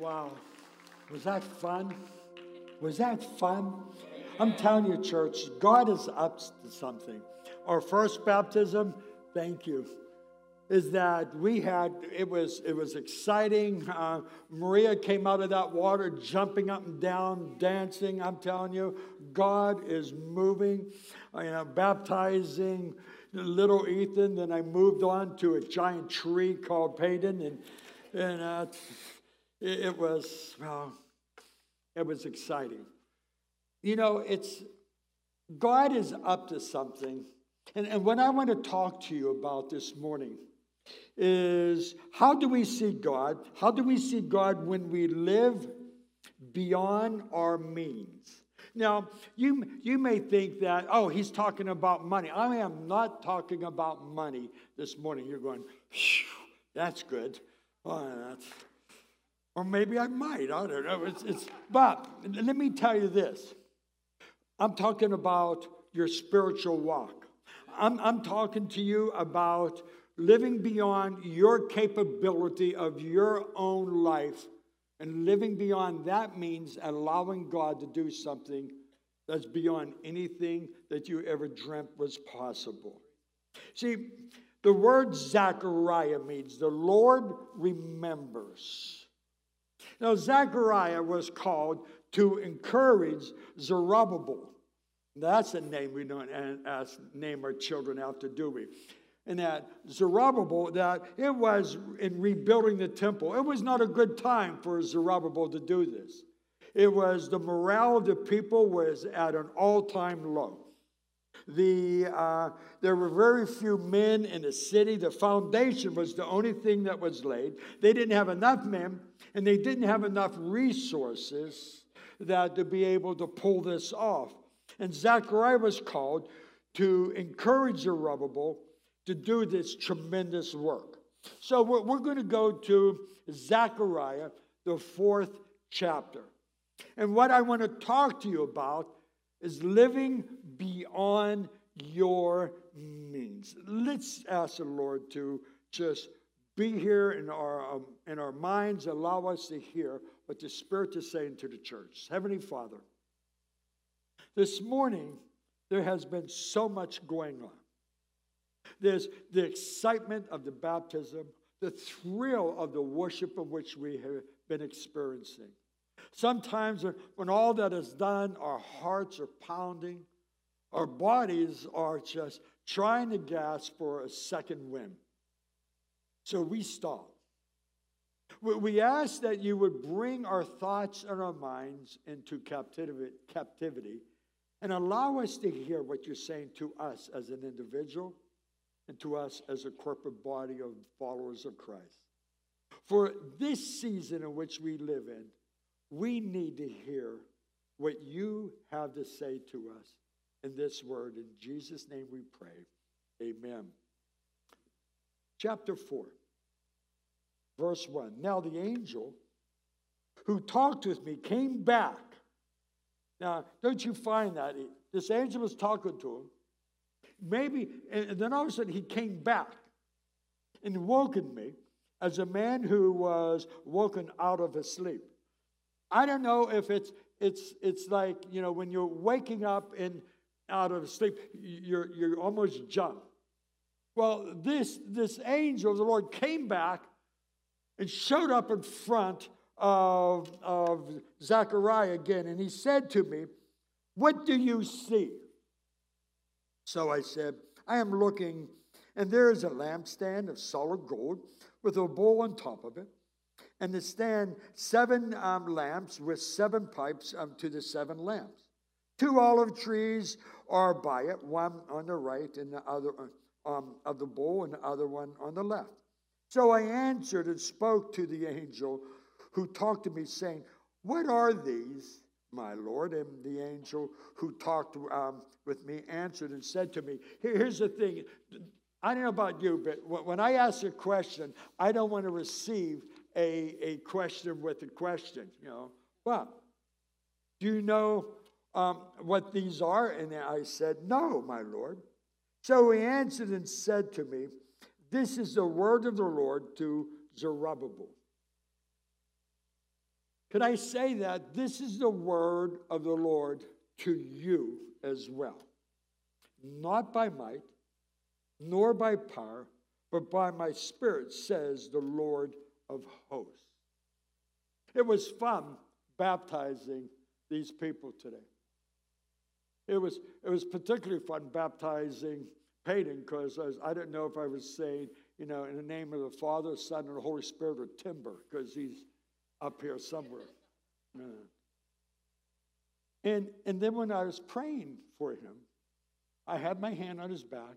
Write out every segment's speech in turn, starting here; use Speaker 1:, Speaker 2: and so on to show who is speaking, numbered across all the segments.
Speaker 1: Wow. Was that fun? Was that fun? I'm telling you, church, God is up to something. Our first baptism, thank you, is that we had it was it was exciting. Uh, Maria came out of that water, jumping up and down, dancing. I'm telling you, God is moving. You know, baptizing little Ethan. Then I moved on to a giant tree called Payton, and and uh, it, was well, it was exciting. You know, it's God is up to something. And, and what I want to talk to you about this morning is how do we see God? How do we see God when we live beyond our means? Now, you, you may think that, oh, he's talking about money. I am not talking about money this morning. You're going, that's good. Oh, that's, or maybe I might. I don't know. It's, it's, but let me tell you this I'm talking about your spiritual walk. I'm, I'm talking to you about living beyond your capability of your own life. And living beyond that means allowing God to do something that's beyond anything that you ever dreamt was possible. See, the word Zechariah means the Lord remembers. Now, Zechariah was called to encourage Zerubbabel. That's a name we don't ask, name our children after, do we? And that Zerubbabel, that it was in rebuilding the temple. It was not a good time for Zerubbabel to do this. It was the morale of the people was at an all-time low. The, uh, there were very few men in the city. The foundation was the only thing that was laid. They didn't have enough men, and they didn't have enough resources that to be able to pull this off. And Zechariah was called to encourage Zerubbabel to do this tremendous work. So we're, we're going to go to Zechariah, the fourth chapter. And what I want to talk to you about is living beyond your means. Let's ask the Lord to just be here in our, um, in our minds, allow us to hear what the Spirit is saying to the church. Heavenly Father, this morning, there has been so much going on. There's the excitement of the baptism, the thrill of the worship of which we have been experiencing. Sometimes, when all that is done, our hearts are pounding, our bodies are just trying to gasp for a second wind. So we stop. We ask that you would bring our thoughts and our minds into captivity and allow us to hear what you're saying to us as an individual and to us as a corporate body of followers of Christ. For this season in which we live in, we need to hear what you have to say to us in this word. In Jesus' name we pray. Amen. Chapter 4, verse 1. Now the angel who talked with me came back now, don't you find that? This angel was talking to him. Maybe, and then all of a sudden he came back and woken me as a man who was woken out of his sleep. I don't know if it's it's it's like you know when you're waking up and out of sleep, you're you're almost jump. Well, this this angel, the Lord, came back and showed up in front of, of Zechariah again, and he said to me, What do you see? So I said, I am looking, and there is a lampstand of solid gold with a bowl on top of it, and the stand seven um, lamps with seven pipes um, to the seven lamps. Two olive trees are by it, one on the right and the other um, of the bowl, and the other one on the left. So I answered and spoke to the angel who talked to me, saying, What are these, my Lord? And the angel who talked um, with me answered and said to me, Here's the thing. I don't know about you, but when I ask a question, I don't want to receive a, a question with a question, you know. But do you know um, what these are? And I said, No, my Lord. So he answered and said to me, This is the word of the Lord to Zerubbabel Can I say that this is the word of the Lord to you as well? Not by might, nor by power, but by my spirit, says the Lord of hosts. It was fun baptizing these people today. It was, it was particularly fun baptizing Peyton because I, I didn't know if I was saying, you know, in the name of the Father, Son, and the Holy Spirit or timber because he's up here somewhere. Yeah. And, and then when I was praying for him, I had my hand on his back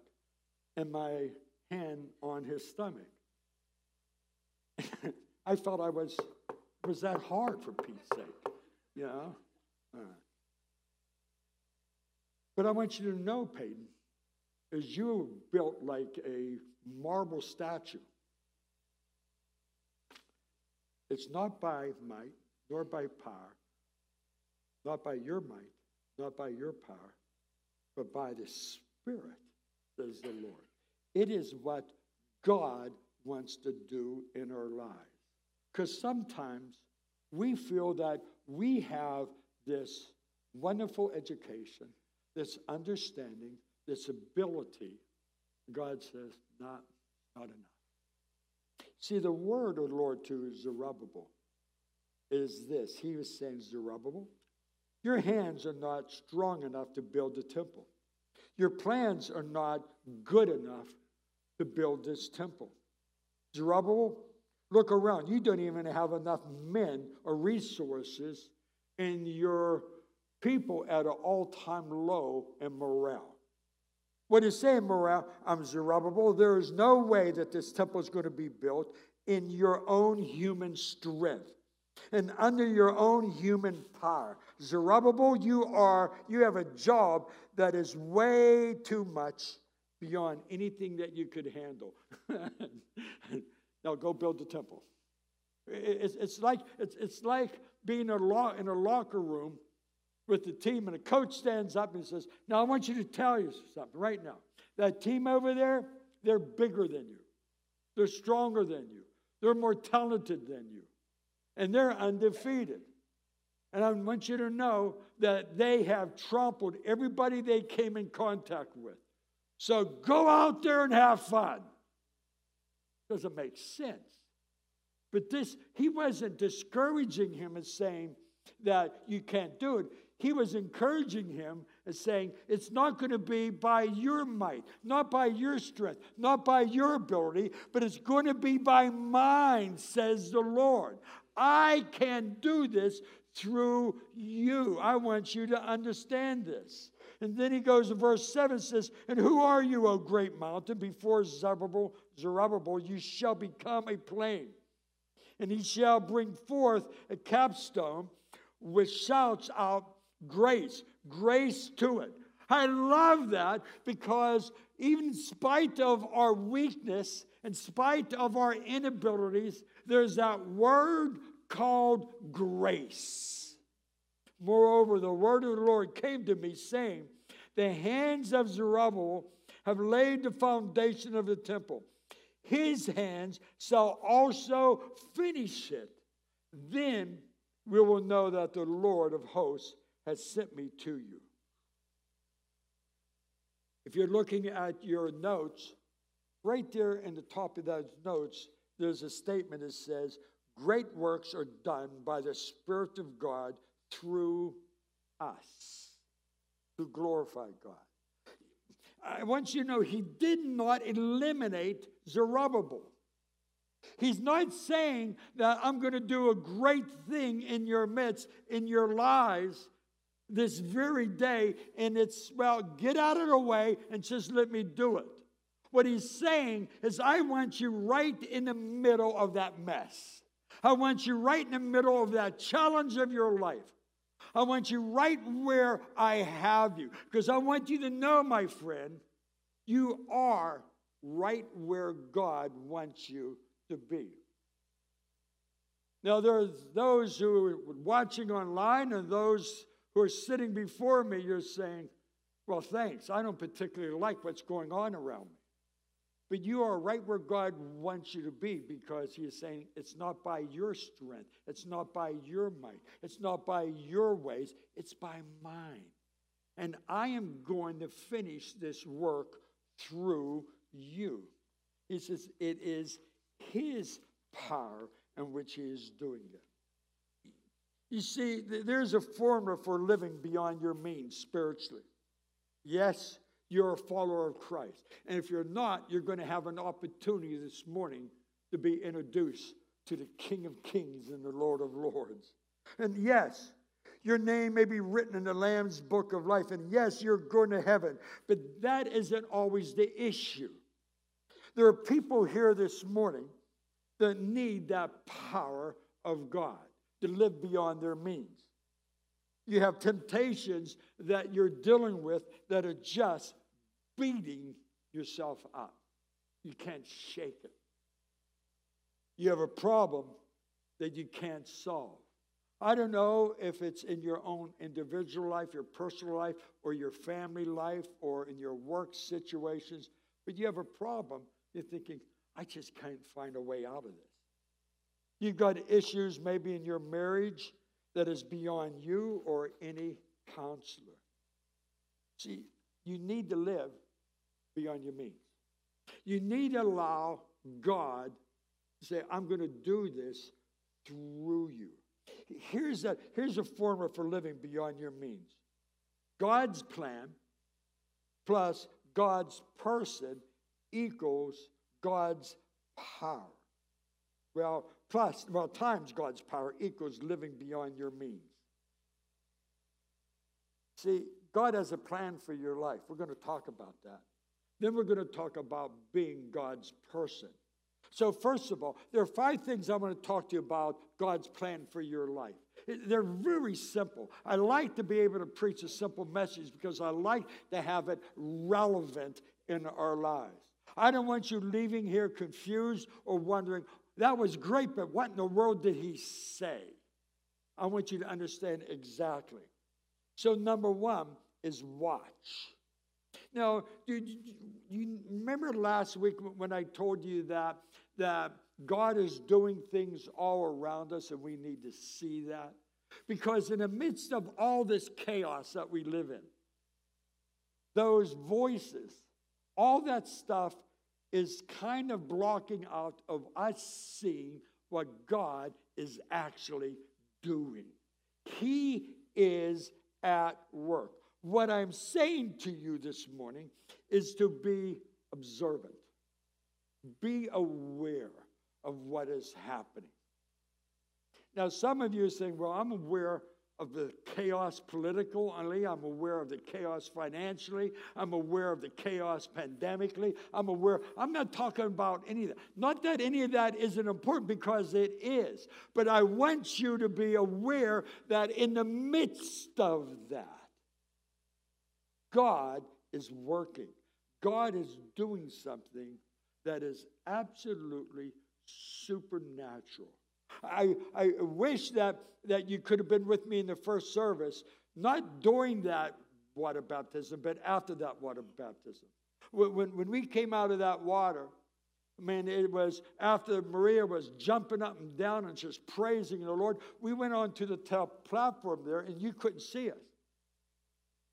Speaker 1: and my hand on his stomach. I felt I was, was that hard for Pete's sake, you know? Uh. But I want you to know, Peyton, is you built like a marble statue. It's not by might, nor by power, not by your might, not by your power, but by the Spirit, says the Lord. It is what God wants to do in our lives. Because sometimes we feel that we have this wonderful education, this understanding, this ability. God says, not, not enough. See, the word of the Lord to Zerubbabel is this. He was saying, Zerubbabel, your hands are not strong enough to build the temple. Your plans are not good enough to build this temple. Zerubbabel, look around. You don't even have enough men or resources, in your people at an all time low in morale. What is saying, morale? I'm Zerubbabel. There is no way that this temple is going to be built in your own human strength and under your own human power. Zerubbabel, you are you have a job that is way too much beyond anything that you could handle. now go build the temple. It's, it's like it's, it's like being a law, in a locker room with the team, and a coach stands up and says, Now I want you to tell you something right now. That team over there, they're bigger than you, they're stronger than you, they're more talented than you, and they're undefeated. And I want you to know that they have trampled everybody they came in contact with. So go out there and have fun. Doesn't make sense. But this, he wasn't discouraging him and saying that you can't do it. He was encouraging him and saying, It's not going to be by your might, not by your strength, not by your ability, but it's going to be by mine, says the Lord. I can do this through you. I want you to understand this. And then he goes to verse 7 says, And who are you, O great mountain? Before Zerubbabel, Zerubbabel, you shall become a plain. And he shall bring forth a capstone which shouts out grace, grace to it. I love that because even in spite of our weakness, in spite of our inabilities, there's that word called grace. Moreover, the word of the Lord came to me, saying, The hands of Zerubbabel have laid the foundation of the temple. His hands shall also finish it. Then we will know that the Lord of hosts has sent me to you. If you're looking at your notes, right there in the top of those notes, there's a statement that says, Great works are done by the Spirit of God through us to glorify God. I want you to know he did not eliminate Zerubbabel. He's not saying that I'm going to do a great thing in your midst, in your lives, this very day, and it's, well, get out of the way and just let me do it. What he's saying is, I want you right in the middle of that mess. I want you right in the middle of that challenge of your life. I want you right where I have you. Because I want you to know, my friend, you are right where God wants you to be. Now, there's those who are watching online and those who are sitting before me, you're saying, Well, thanks. I don't particularly like what's going on around me. But you are right where God wants you to be because He is saying it's not by your strength, it's not by your might, it's not by your ways, it's by mine. And I am going to finish this work through you. He says it is His power in which He is doing it. You see, there's a formula for living beyond your means spiritually. Yes, you're a follower of Christ. And if you're not, you're going to have an opportunity this morning to be introduced to the King of Kings and the Lord of Lords. And yes, your name may be written in the Lamb's book of life. And yes, you're going to heaven. But that isn't always the issue. There are people here this morning that need that power of God to live beyond their means. You have temptations that you're dealing with that are just beating yourself up. You can't shake it. You have a problem that you can't solve. I don't know if it's in your own individual life, your personal life, or your family life, or in your work situations, but you have a problem. You're thinking, I just can't find a way out of this. You've got issues maybe in your marriage that is beyond you or any counselor. See, you need to live beyond your means. You need to allow God to say, I'm going to do this through you. Here's a, here's a formula for living beyond your means God's plan plus God's person equals God's power. Well, plus, well, times God's power equals living beyond your means. See, God has a plan for your life. We're going to talk about that. Then we're going to talk about being God's person. So, first of all, there are five things I'm going to talk to you about God's plan for your life. They're very simple. I like to be able to preach a simple message because I like to have it relevant in our lives. I don't want you leaving here confused or wondering, that was great, but what in the world did he say? I want you to understand exactly. So, number one is watch. Now, do you remember last week when I told you that, that God is doing things all around us and we need to see that? Because in the midst of all this chaos that we live in, those voices, all that stuff is kind of blocking out of us seeing what God is actually doing. He is at work. What I'm saying to you this morning is to be observant, be aware of what is happening. Now, some of you are saying, Well, I'm aware of the chaos politically, I'm aware of the chaos financially, I'm aware of the chaos pandemically, I'm aware, I'm not talking about any of that. Not that any of that isn't important because it is, but I want you to be aware that in the midst of that, God is working. God is doing something that is absolutely supernatural. I, I wish that, that you could have been with me in the first service, not during that water baptism, but after that water baptism. When, when, we came out of that water, man, it was after Maria was jumping up and down and just praising the Lord. We went on to the platform there, and you couldn't see us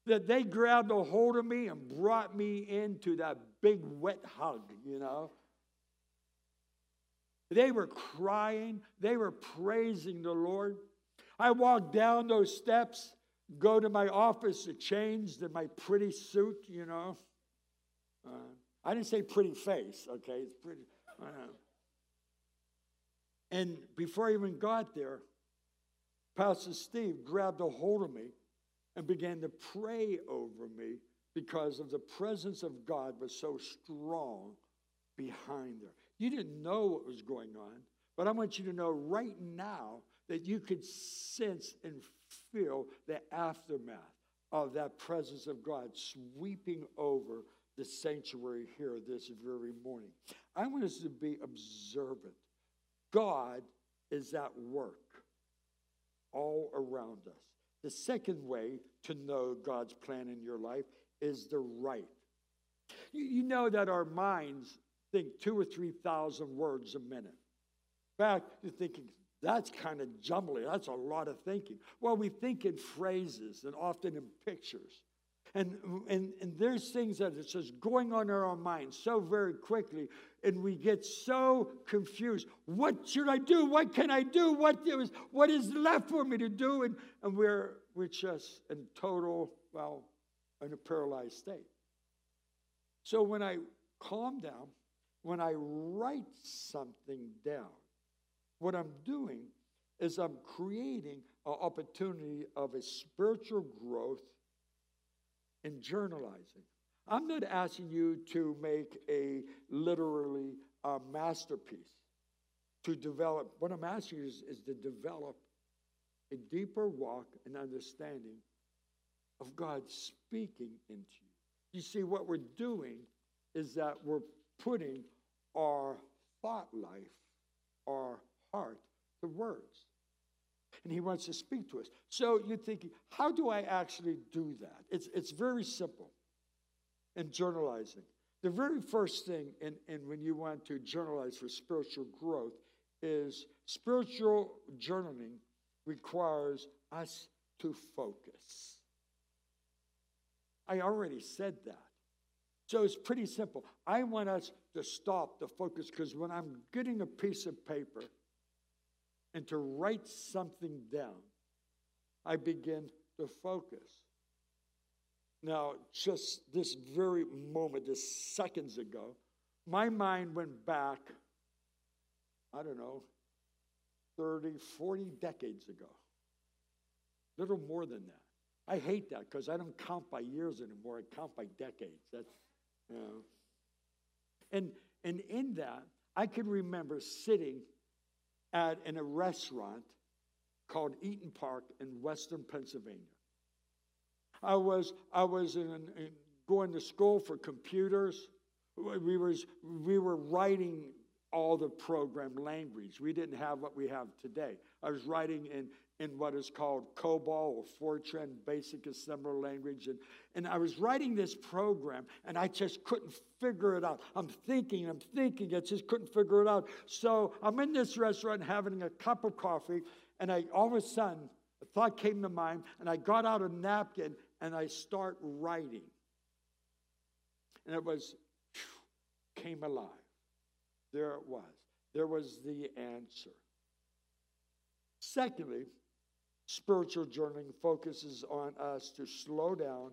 Speaker 1: that they grabbed a hold of me and brought me into that big wet hug, you know. They were crying, they were praising the Lord. I walked down those steps, go to my office to change to my pretty suit, you know. Uh, I didn't say pretty face, okay? It's pretty. Uh, and before I even got there, Pastor Steve grabbed a hold of me and began to pray over me because of the presence of God was so strong behind there. You didn't know what was going on, but I want you to know right now that you could sense and feel the aftermath of that presence of God sweeping over the sanctuary here this very morning. I want us to be observant. God is at work all around us. The second way to know God's plan in your life is the right. You, you know that our minds think two or 3,000 words a minute. In fact, you're thinking, that's kind of jumbly. That's a lot of thinking. Well, we think in phrases and often in pictures. And, and, and there's things that it's just going on in our minds so very quickly, and we get so confused. What should I do? What can I do? What is, what is left for me to do? And, and we're, we're just in total, well, in a paralyzed state. So when I calm down, when I write something down, what I'm doing is I'm creating an opportunity of a spiritual growth in journalizing. I'm not asking you to make a literally a masterpiece, to develop. What I'm asking you is, is to develop a deeper walk and understanding of God speaking into you. You see, what we're doing is that we're putting our thought life, our heart, to words. And he wants to speak to us. So you're thinking, how do I actually do that? It's, it's very simple in journalizing. The very first thing in, in when you want to journalize for spiritual growth is spiritual journaling requires us to focus. I already said that. So it's pretty simple. I want us to stop the focus because when I'm getting a piece of paper and to write something down, I begin to focus. Now, just this very moment, just seconds ago, my mind went back, I don't know, 30, 40 decades ago. Little more than that. I hate that because I don't count by years anymore. I count by decades. That's, know. And, and in that, I can remember sitting at in a restaurant called Eaton Park in Western Pennsylvania. I was, I was in, in going to school for computers. We, was, we were writing all the program language. We didn't have what we have today. I was writing in, in what is called COBOL or Fortran Basic Assembler Language. And, and I was writing this program and I just couldn't figure it out. I'm thinking, I'm thinking, I just couldn't figure it out. So I'm in this restaurant having a cup of coffee and I all of a sudden a thought came to mind and I got out a napkin and I start writing. And it was, came alive. There it was. There was the answer. Secondly, Spiritual journaling focuses on us to slow down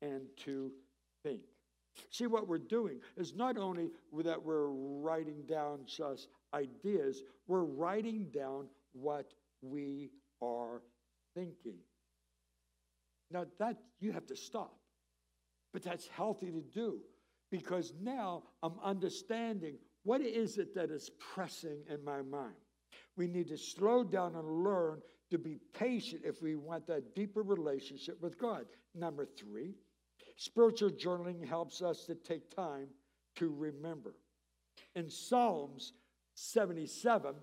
Speaker 1: and to think. See, what we're doing is not only that we're writing down just ideas, we're writing down what we are thinking. Now, that you have to stop, but that's healthy to do because now I'm understanding what is it that is pressing in my mind. We need to slow down and learn to be patient if we want that deeper relationship with God. Number three, spiritual journaling helps us to take time to remember. In Psalms 77,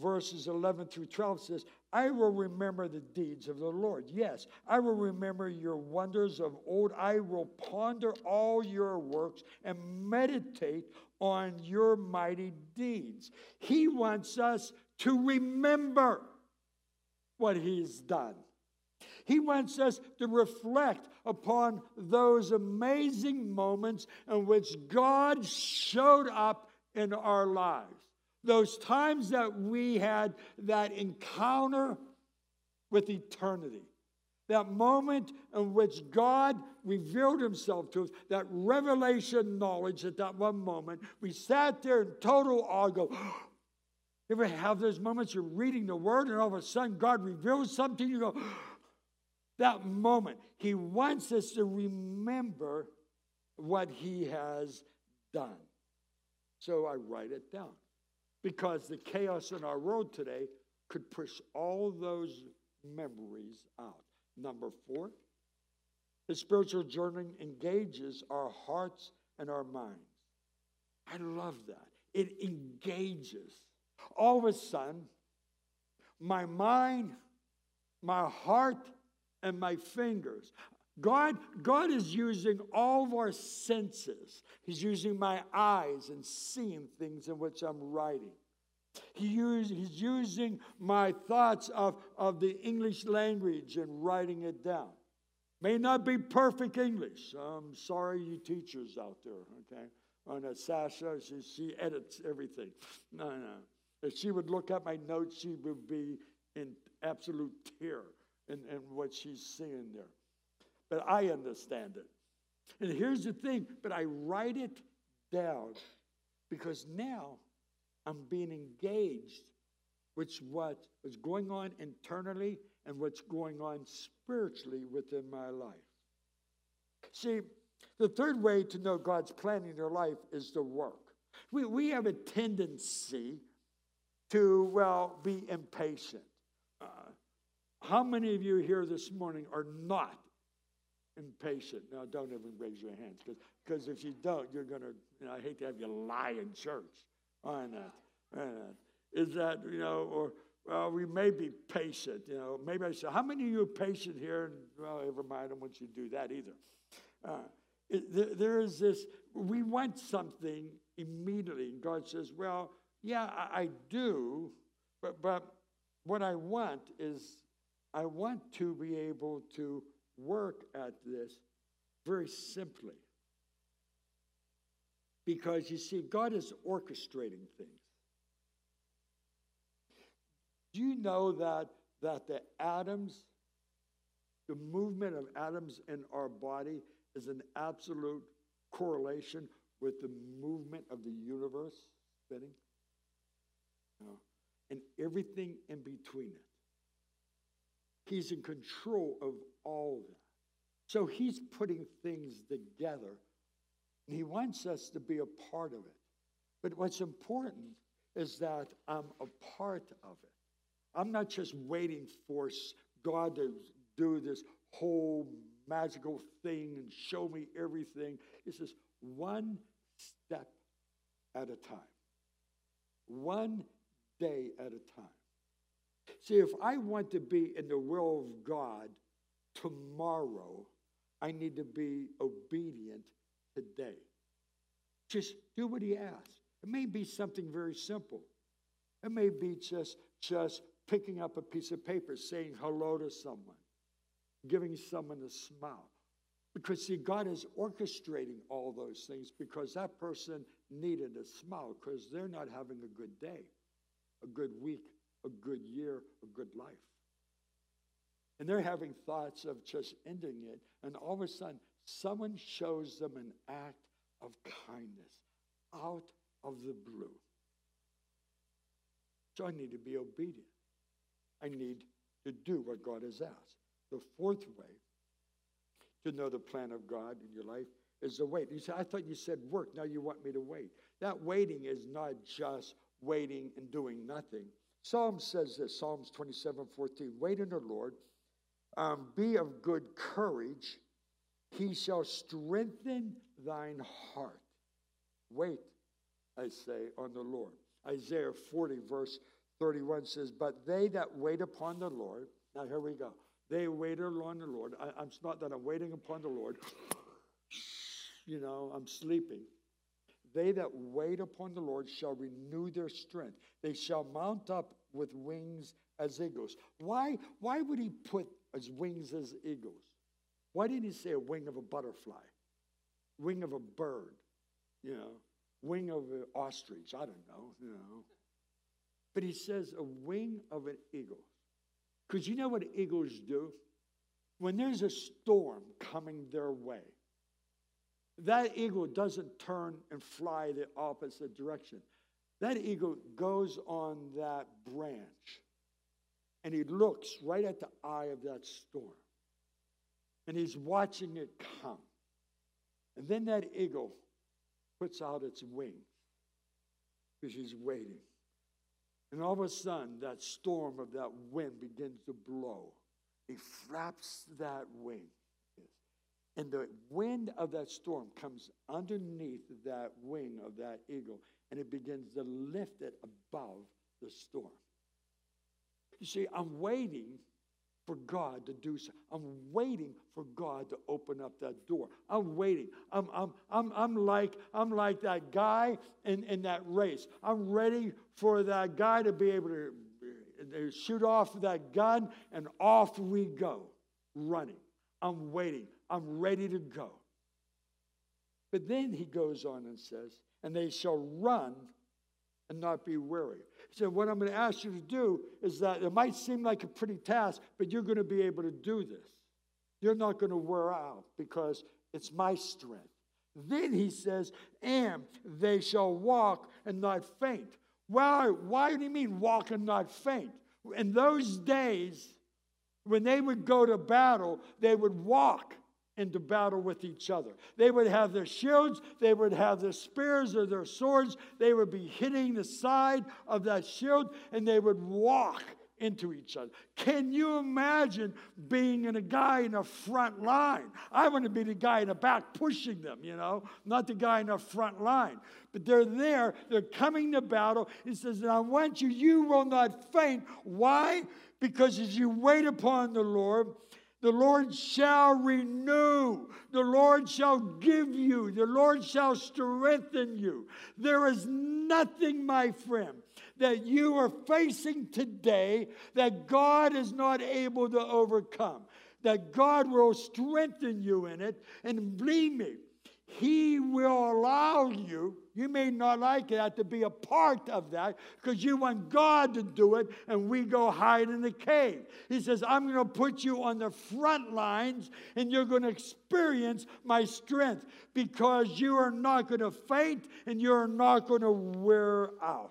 Speaker 1: verses 11 through 12 says, I will remember the deeds of the Lord. Yes, I will remember your wonders of old. I will ponder all your works and meditate on your mighty deeds. He wants us to remember what he's done. He wants us to reflect upon those amazing moments in which God showed up in our lives. Those times that we had that encounter with eternity. That moment in which God revealed himself to us, that revelation knowledge at that one moment, we sat there in total awe, go, you ever have those moments you're reading the word and all of a sudden God reveals something? You go, that moment. He wants us to remember what he has done. So I write it down because the chaos in our world today could push all those memories out. Number four, the spiritual journey engages our hearts and our minds. I love that. It engages all of a sudden, my mind, my heart, and my fingers, God, God is using all of our senses. He's using my eyes and seeing things in which I'm writing. He use, he's using my thoughts of, of the English language and writing it down. May not be perfect English. I'm sorry, you teachers out there, okay? On a Sasha, she, she edits everything. No, no. If she would look at my notes, she would be in absolute terror in, in what she's seeing there. But I understand it. And here's the thing, but I write it down because now I'm being engaged with what is going on internally and what's going on spiritually within my life. See, the third way to know God's plan in your life is to work. We, we have a tendency to, well, be impatient. Uh, how many of you here this morning are not impatient? Now, don't even raise your hands because if you don't, you're going to, you know, I hate to have you lie in church on that. Is that, you know, or, well, we may be patient, you know. Maybe I say, how many of you are patient here? And, well, never mind, I don't want you to do that either. Uh, it, there, there is this, we want something immediately. And God says, well, yeah, I, I do, but, but what I want is I want to be able to work at this very simply. Because you see, God is orchestrating things. Do you know that, that the atoms, the movement of atoms in our body is an absolute correlation with the movement of the universe spinning? and everything in between it. He's in control of all that. So he's putting things together, and he wants us to be a part of it. But what's important is that I'm a part of it. I'm not just waiting for God to do this whole magical thing and show me everything. It's just one step at a time. One day at a time. See, if I want to be in the will of God tomorrow, I need to be obedient today. Just do what he asks. It may be something very simple. It may be just, just picking up a piece of paper, saying hello to someone, giving someone a smile. Because, see, God is orchestrating all those things because that person needed a smile because they're not having a good day a good week, a good year, a good life. And they're having thoughts of just ending it. And all of a sudden, someone shows them an act of kindness out of the blue. So I need to be obedient. I need to do what God has asked. The fourth way to know the plan of God in your life is to wait. You say, I thought you said work. Now you want me to wait. That waiting is not just waiting and doing nothing. Psalm says this Psalms 27 14, wait in the Lord, um, be of good courage, he shall strengthen thine heart. Wait, I say, on the Lord. Isaiah 40, verse 31 says, But they that wait upon the Lord, now here we go. They wait upon the Lord. I, am not that I'm waiting upon the Lord. you know, I'm sleeping. They that wait upon the Lord shall renew their strength. They shall mount up with wings as eagles. Why, why would he put as wings as eagles? Why didn't he say a wing of a butterfly, wing of a bird, you know, wing of an ostrich? I don't know, you know. But he says a wing of an eagle. Because you know what eagles do? When there's a storm coming their way, that eagle doesn't turn and fly the opposite direction. That eagle goes on that branch and he looks right at the eye of that storm and he's watching it come. And then that eagle puts out its wings because he's waiting. And all of a sudden, that storm of that wind begins to blow. He flaps that wing. And the wind of that storm comes underneath that wing of that eagle and it begins to lift it above the storm. You see, I'm waiting for God to do so. I'm waiting for God to open up that door. I'm waiting. I'm, I'm, I'm, I'm, like, I'm like that guy in, in that race. I'm ready for that guy to be able to, to shoot off that gun, and off we go, running. I'm waiting. I'm ready to go. But then he goes on and says, and they shall run and not be weary. He said, What I'm going to ask you to do is that it might seem like a pretty task, but you're going to be able to do this. You're not going to wear out because it's my strength. Then he says, And they shall walk and not faint. Why, why do you mean walk and not faint? In those days, when they would go to battle, they would walk into battle with each other. They would have their shields, they would have their spears or their swords, they would be hitting the side of that shield, and they would walk into each other. Can you imagine being in a guy in the front line? I want to be the guy in the back pushing them, you know, not the guy in the front line. But they're there, they're coming to battle. He says, And I want you, you will not faint. Why? Because as you wait upon the Lord, the Lord shall renew. The Lord shall give you. The Lord shall strengthen you. There is nothing, my friend, that you are facing today that God is not able to overcome. That God will strengthen you in it. And believe me, he will allow you, you may not like that, to be a part of that because you want God to do it and we go hide in the cave. He says, I'm going to put you on the front lines and you're going to experience my strength because you are not going to faint and you're not going to wear out.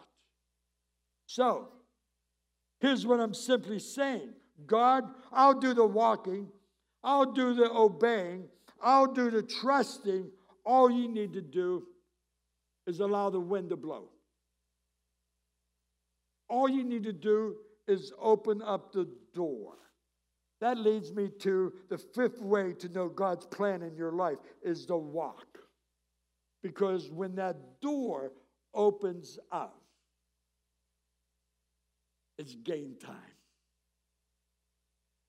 Speaker 1: So, here's what I'm simply saying God, I'll do the walking, I'll do the obeying, I'll do the trusting all you need to do is allow the wind to blow. All you need to do is open up the door. That leads me to the fifth way to know God's plan in your life is the walk. Because when that door opens up, it's game time.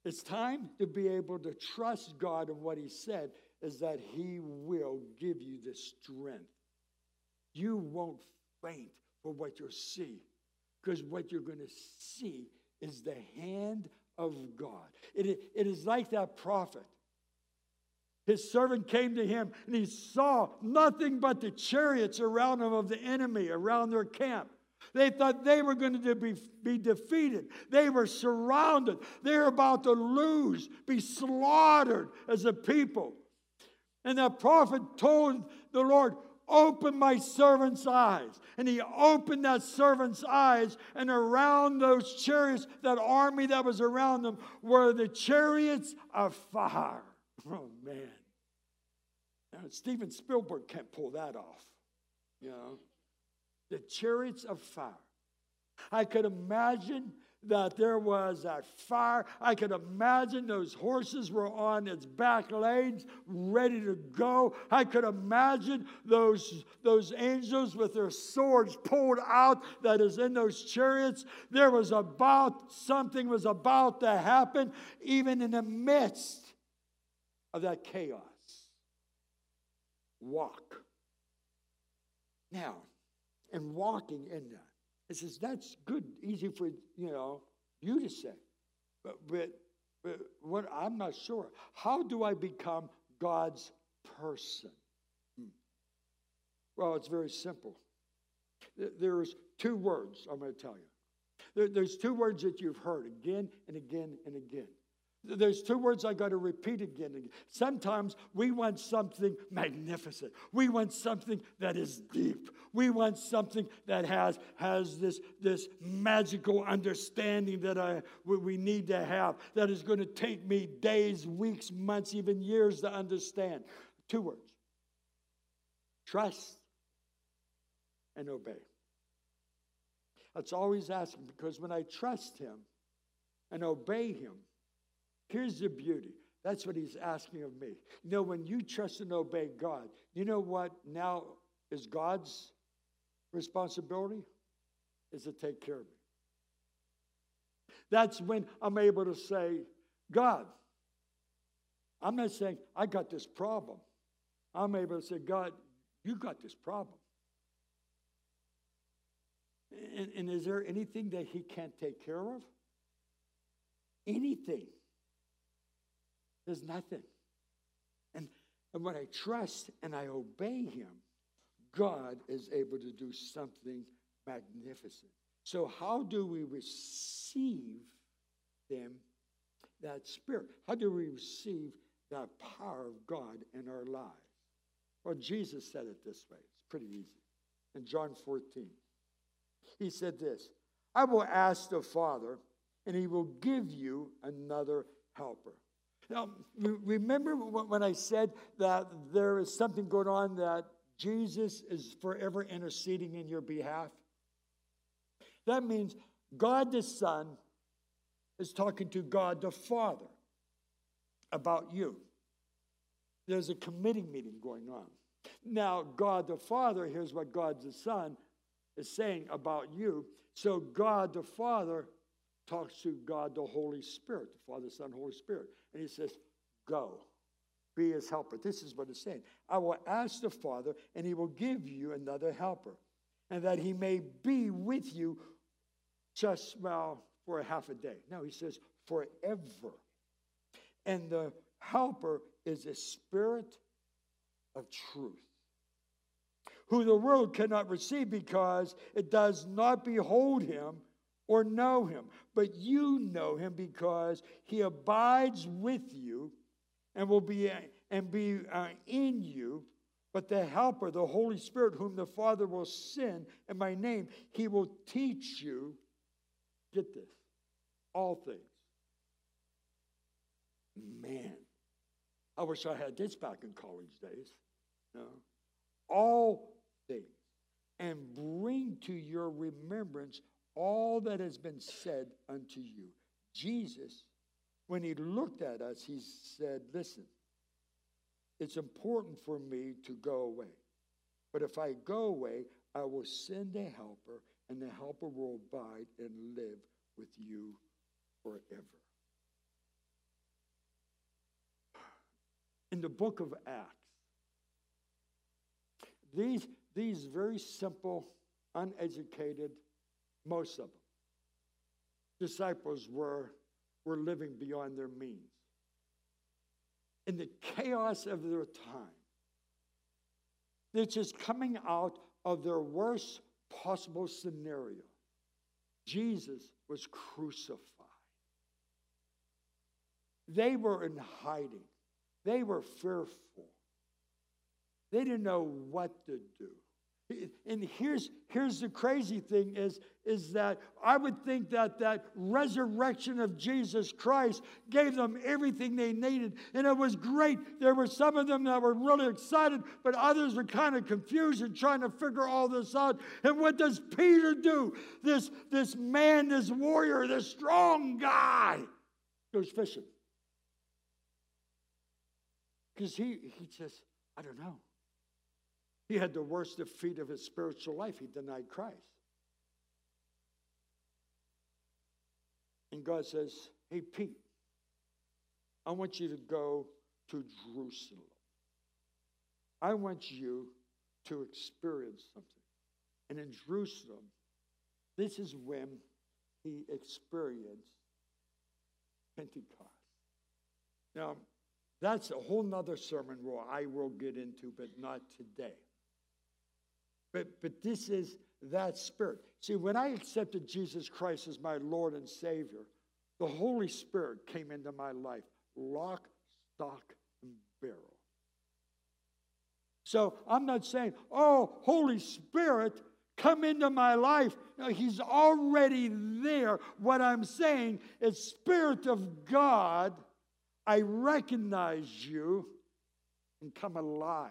Speaker 1: It's time to be able to trust God and what He said is that He will give you the strength. You won't faint for what you'll see, because what you're going to see is the hand of God. It, it is like that prophet. His servant came to him and he saw nothing but the chariots around him of the enemy, around their camp. They thought they were going to be, be defeated. They were surrounded. They were about to lose, be slaughtered as a people. And that prophet told the Lord, Open my servant's eyes. And he opened that servant's eyes, and around those chariots, that army that was around them, were the chariots of fire. Oh, man. Now, Steven Spielberg can't pull that off. You know, the chariots of fire. I could imagine that there was that fire. I could imagine those horses were on its back legs, ready to go. I could imagine those, those angels with their swords pulled out that is in those chariots. There was about, something was about to happen, even in the midst of that chaos. Walk. Now, and walking in that, it says, that's good, easy for, you know, you to say. But, but, but what, I'm not sure. How do I become God's person? Hmm. Well, it's very simple. There's two words I'm going to tell you. There's two words that you've heard again and again and again. There's two words I got to repeat again. again. Sometimes we want something magnificent. We want something that is deep. We want something that has, has this, this magical understanding that I, we need to have that is going to take me days, weeks, months, even years to understand. Two words trust and obey. That's always asking because when I trust Him and obey Him, Here's the beauty. That's what he's asking of me. You know, when you trust and obey God, you know what now is God's responsibility? Is to take care of me. That's when I'm able to say, God, I'm not saying I got this problem. I'm able to say, God, you got this problem. And, and is there anything that he can't take care of? Anything. There's nothing. And, and when I trust and I obey him, God is able to do something magnificent. So, how do we receive them, that spirit? How do we receive that power of God in our lives? Well, Jesus said it this way. It's pretty easy. In John 14, he said this I will ask the Father, and he will give you another helper. Now, remember when I said that there is something going on that Jesus is forever interceding in your behalf? That means God the Son is talking to God the Father about you. There's a committee meeting going on. Now, God the Father, here's what God the Son is saying about you. So, God the Father talks to God the Holy Spirit, the Father, Son, Holy Spirit. And he says, Go, be his helper. This is what it's saying. I will ask the Father, and he will give you another helper, and that he may be with you just, well, for a half a day. No, he says, forever. And the helper is a spirit of truth, who the world cannot receive because it does not behold him or know him. But you know him because he abides with you and will be and be uh, in you. But the Helper, the Holy Spirit, whom the Father will send in my name, he will teach you. Get this, all things. Man, I wish I had this back in college days. No. All things. And bring to your remembrance all that has been said unto you. Jesus, when he looked at us, he said, Listen, it's important for me to go away. But if I go away, I will send a helper, and the helper will abide and live with you forever. In the book of Acts, these, these very simple, uneducated, most of them, disciples were, were living beyond their means. In the chaos of their time, they're just coming out of their worst possible scenario. Jesus was crucified. They were in hiding. They were fearful. They didn't know what to do. And here's, here's the crazy thing is, is that I would think that that resurrection of Jesus Christ gave them everything they needed. And it was great. There were some of them that were really excited, but others were kind of confused and trying to figure all this out. And what does Peter do? This, this man, this warrior, this strong guy goes fishing. Because he, he says, I don't know. He had the worst defeat of his spiritual life. He denied Christ. And God says, Hey, Pete, I want you to go to Jerusalem. I want you to experience something. And in Jerusalem, this is when he experienced Pentecost. Now, that's a whole nother sermon where I will get into, but not today. But, but this is that spirit. See, when I accepted Jesus Christ as my Lord and Savior, the Holy Spirit came into my life, lock, stock, and barrel. So I'm not saying, oh, Holy Spirit, come into my life. No, he's already there. What I'm saying is, Spirit of God, I recognize you and come alive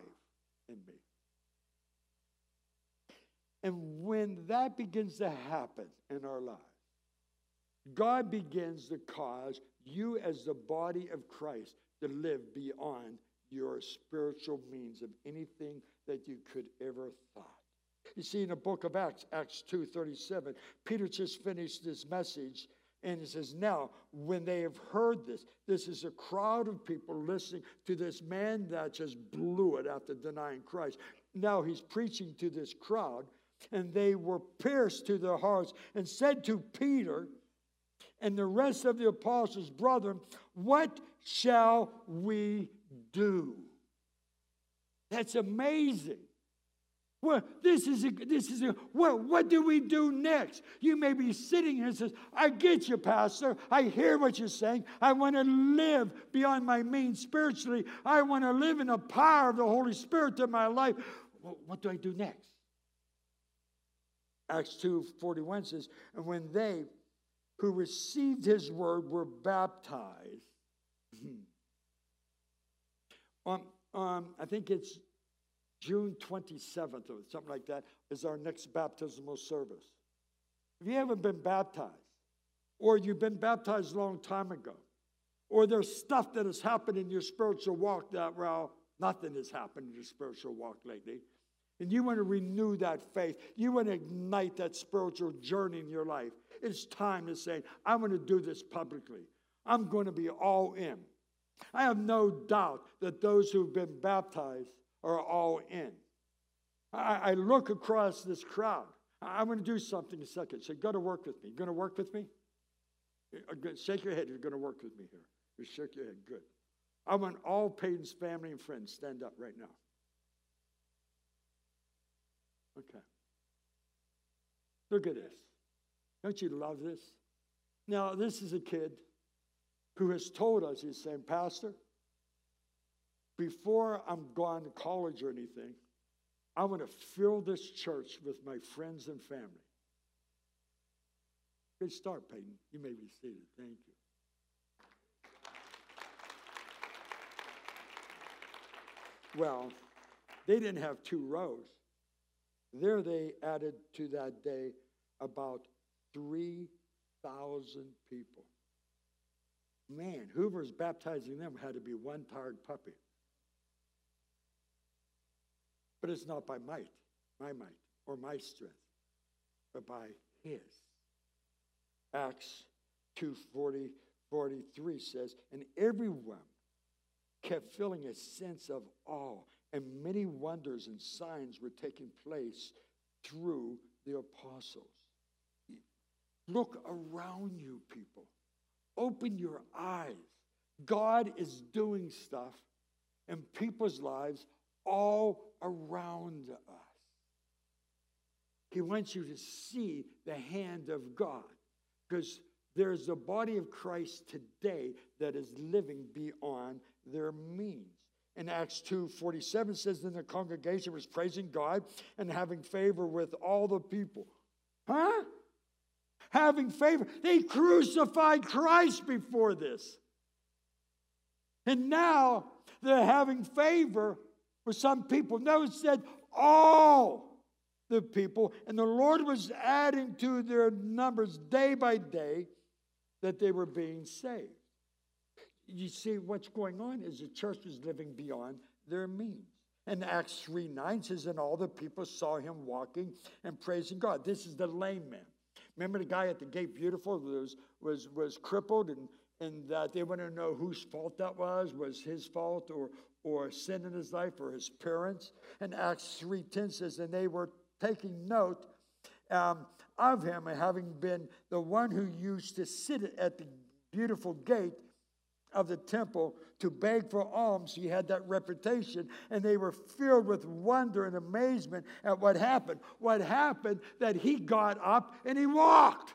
Speaker 1: in me. And when that begins to happen in our lives, God begins to cause you, as the body of Christ, to live beyond your spiritual means of anything that you could ever thought. You see, in the book of Acts, Acts 2:37, Peter just finished this message And he says, Now, when they have heard this, this is a crowd of people listening to this man that just blew it after denying Christ. Now he's preaching to this crowd, and they were pierced to their hearts and said to Peter and the rest of the apostles, Brethren, what shall we do? That's amazing. Well, this is a, this is a, well, what do we do next? You may be sitting here and says, I get you, Pastor. I hear what you're saying. I want to live beyond my means spiritually. I want to live in the power of the Holy Spirit in my life. Well, what do I do next? Acts 2:41 says, And when they who received his word were baptized, um, um, I think it's June 27th or something like that is our next baptismal service. If you haven't been baptized, or you've been baptized a long time ago, or there's stuff that has happened in your spiritual walk that, well, nothing has happened in your spiritual walk lately, and you want to renew that faith, you want to ignite that spiritual journey in your life, it's time to say, I'm going to do this publicly. I'm going to be all in. I have no doubt that those who've been baptized are all in. I, I look across this crowd. I'm going to do something in a second. So, go to work with me. You going to work with me? Uh, shake your head. You're going to work with me here. You shake your head. Good. I want all Peyton's family and friends stand up right now. Okay. Look at this. Don't you love this? Now, this is a kid who has told us, he's saying, Pastor, before I'm gone to college or anything, I want to fill this church with my friends and family. Good start, Peyton. You may be seated. Thank you. Well, they didn't have two rows. There they added to that day about 3,000 people. Man, Hoover's baptizing them had to be one tired puppy. But it's not by might, my might, or my strength, but by his. Acts 2:40, 43 says, and everyone kept feeling a sense of awe, and many wonders and signs were taking place through the apostles. Look around you, people. Open your eyes. God is doing stuff in people's lives all around us. He wants you to see the hand of God because there's a body of Christ today that is living beyond their means. In Acts 2 47 says, Then the congregation was praising God and having favor with all the people. Huh? Having favor. They crucified Christ before this. And now they're having favor for some people. No, it said all the people. And the Lord was adding to their numbers day by day that they were being saved. You see, what's going on is the church is living beyond their means. And Acts 3 9 says, And all the people saw him walking and praising God. This is the lame man. Remember the guy at the gate, beautiful, was, was, was crippled, and, and they wanted to know whose fault that was. Was his fault or, or sin in his life or his parents. And Acts 3.10 says, and they were taking note um, of him and having been the one who used to sit at the beautiful gate of the temple to beg for alms. He had that reputation, and they were filled with wonder and amazement at what happened. What happened that he got up and he walked.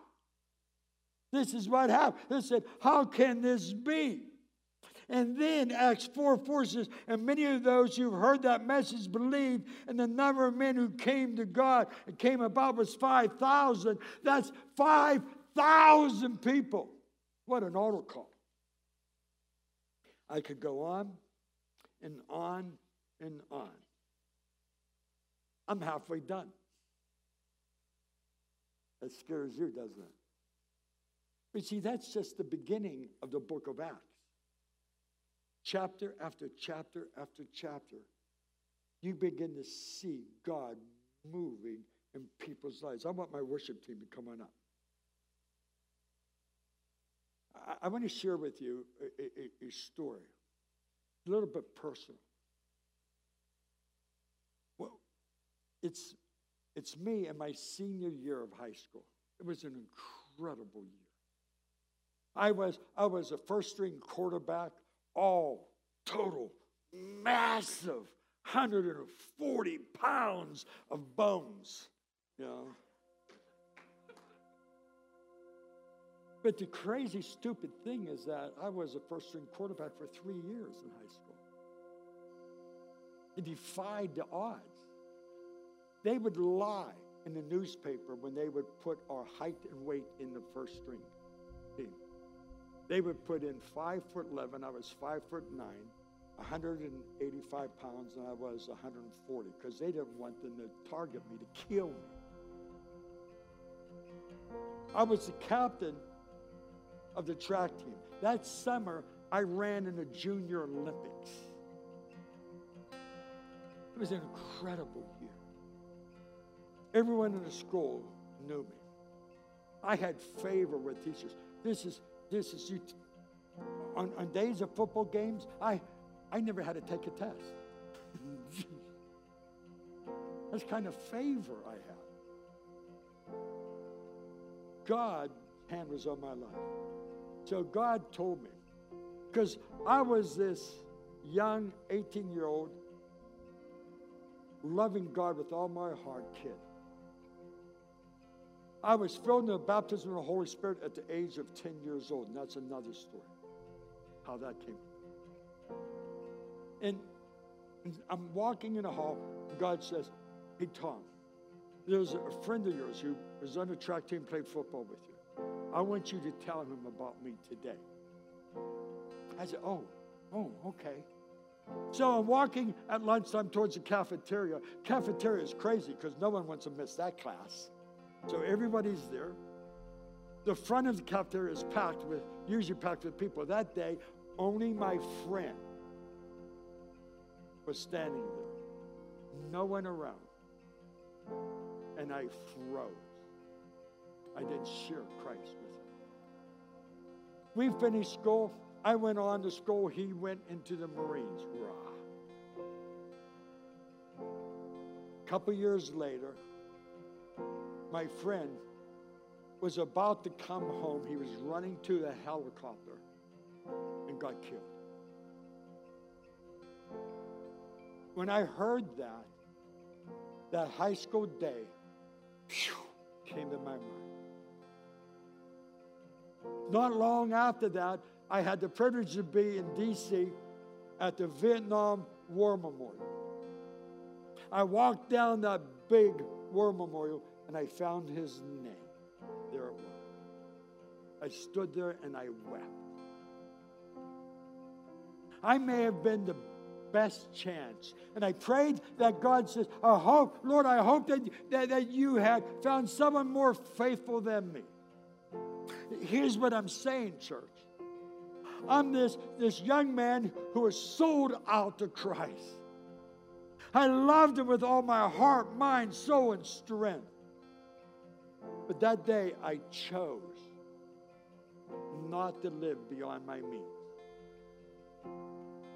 Speaker 1: This is what happened. They said, How can this be? And then Acts 4 4 says, And many of those who heard that message believed, and the number of men who came to God and came about was 5,000. That's 5,000 people. What an altar call. I could go on and on and on. I'm halfway done. That scares you, doesn't it? But see, that's just the beginning of the book of Acts chapter after chapter after chapter, you begin to see God moving in people's lives. I want my worship team to come on up. I, I want to share with you a, a, a story, a little bit personal. Well, it's, it's me in my senior year of high school. It was an incredible year. I was, I was a first string quarterback, all total, massive, 140 pounds of bones, you know. But the crazy, stupid thing is that I was a first string quarterback for three years in high school. It defied the odds. They would lie in the newspaper when they would put our height and weight in the first string team. They would put in five foot eleven. I was five foot nine, 185 pounds, and I was 140 because they didn't want them to target me to kill me. I was the captain of the track team. That summer, I ran in the Junior Olympics. It was an incredible year. Everyone in the school knew me. I had favor with teachers. This is this is you. On, on days of football games, I I never had to take a test. That's kind of favor I had. God hand was on my life. So God told me, because I was this young 18 year old, loving God with all my heart kid. I was filled in the baptism of the Holy Spirit at the age of 10 years old, and that's another story, how that came. And I'm walking in a hall, God says, Hey, Tom, there's a friend of yours who was on the track team, played football with you. I want you to tell him about me today. I said, Oh, oh, okay. So I'm walking at lunchtime towards the cafeteria. Cafeteria is crazy because no one wants to miss that class. So everybody's there. The front of the cafeteria is packed with, usually packed with people. That day, only my friend was standing there. No one around. And I froze. I didn't share Christ with him. We finished school. I went on to school. He went into the Marines. Rah. A couple years later, my friend was about to come home. He was running to the helicopter and got killed. When I heard that, that high school day phew, came to my mind. Not long after that, I had the privilege to be in D.C. at the Vietnam War Memorial. I walked down that big war memorial and I found his name. There it was. I stood there and I wept. I may have been the best chance. And I prayed that God says, I hope, Lord, I hope that, that, that you had found someone more faithful than me. Here's what I'm saying, church. I'm this, this young man who was sold out to Christ. I loved him with all my heart, mind, soul, and strength. But that day I chose not to live beyond my means.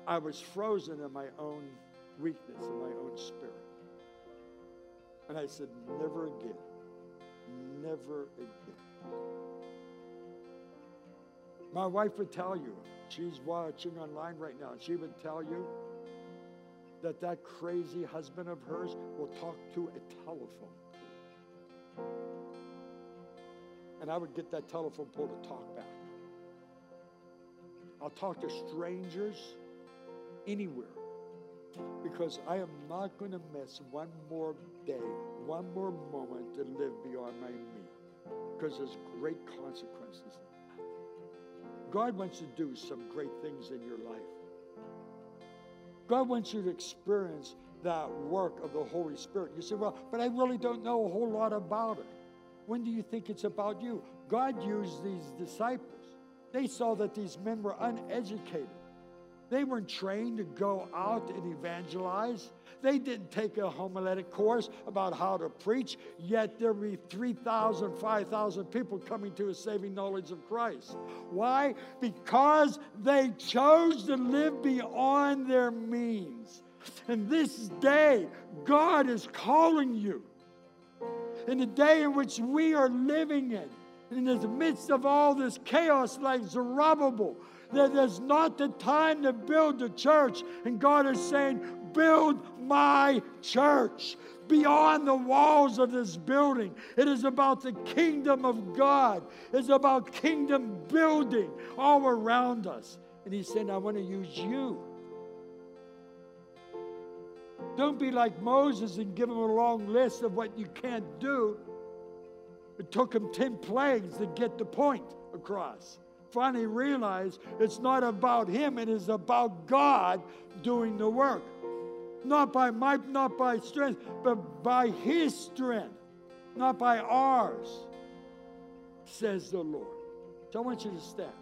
Speaker 1: I was frozen in my own weakness, in my own spirit. And I said, never again. Never again. My wife would tell you, she's watching online right now, and she would tell you that that crazy husband of hers will talk to a telephone. And I would get that telephone pole to talk back. I'll talk to strangers anywhere because I am not going to miss one more day, one more moment to live beyond my me because there's great consequences. God wants to do some great things in your life. God wants you to experience that work of the Holy Spirit. You say, well, but I really don't know a whole lot about it. When do you think it's about you? God used these disciples. They saw that these men were uneducated. They weren't trained to go out and evangelize. They didn't take a homiletic course about how to preach, yet there were 3,000, 5,000 people coming to a saving knowledge of Christ. Why? Because they chose to live beyond their means. And this day, God is calling you. In the day in which we are living in, in the midst of all this chaos like Zerubbabel, that there's not the time to build the church. And God is saying, build my church beyond the walls of this building. It is about the kingdom of God, it's about kingdom building all around us. And He's saying, I want to use you. Don't be like Moses and give him a long list of what you can't do. It took him 10 plagues to get the point across. Finally realized it's not about him, it is about God doing the work. Not by might, not by strength, but by his strength, not by ours, says the Lord. So I want you to stand.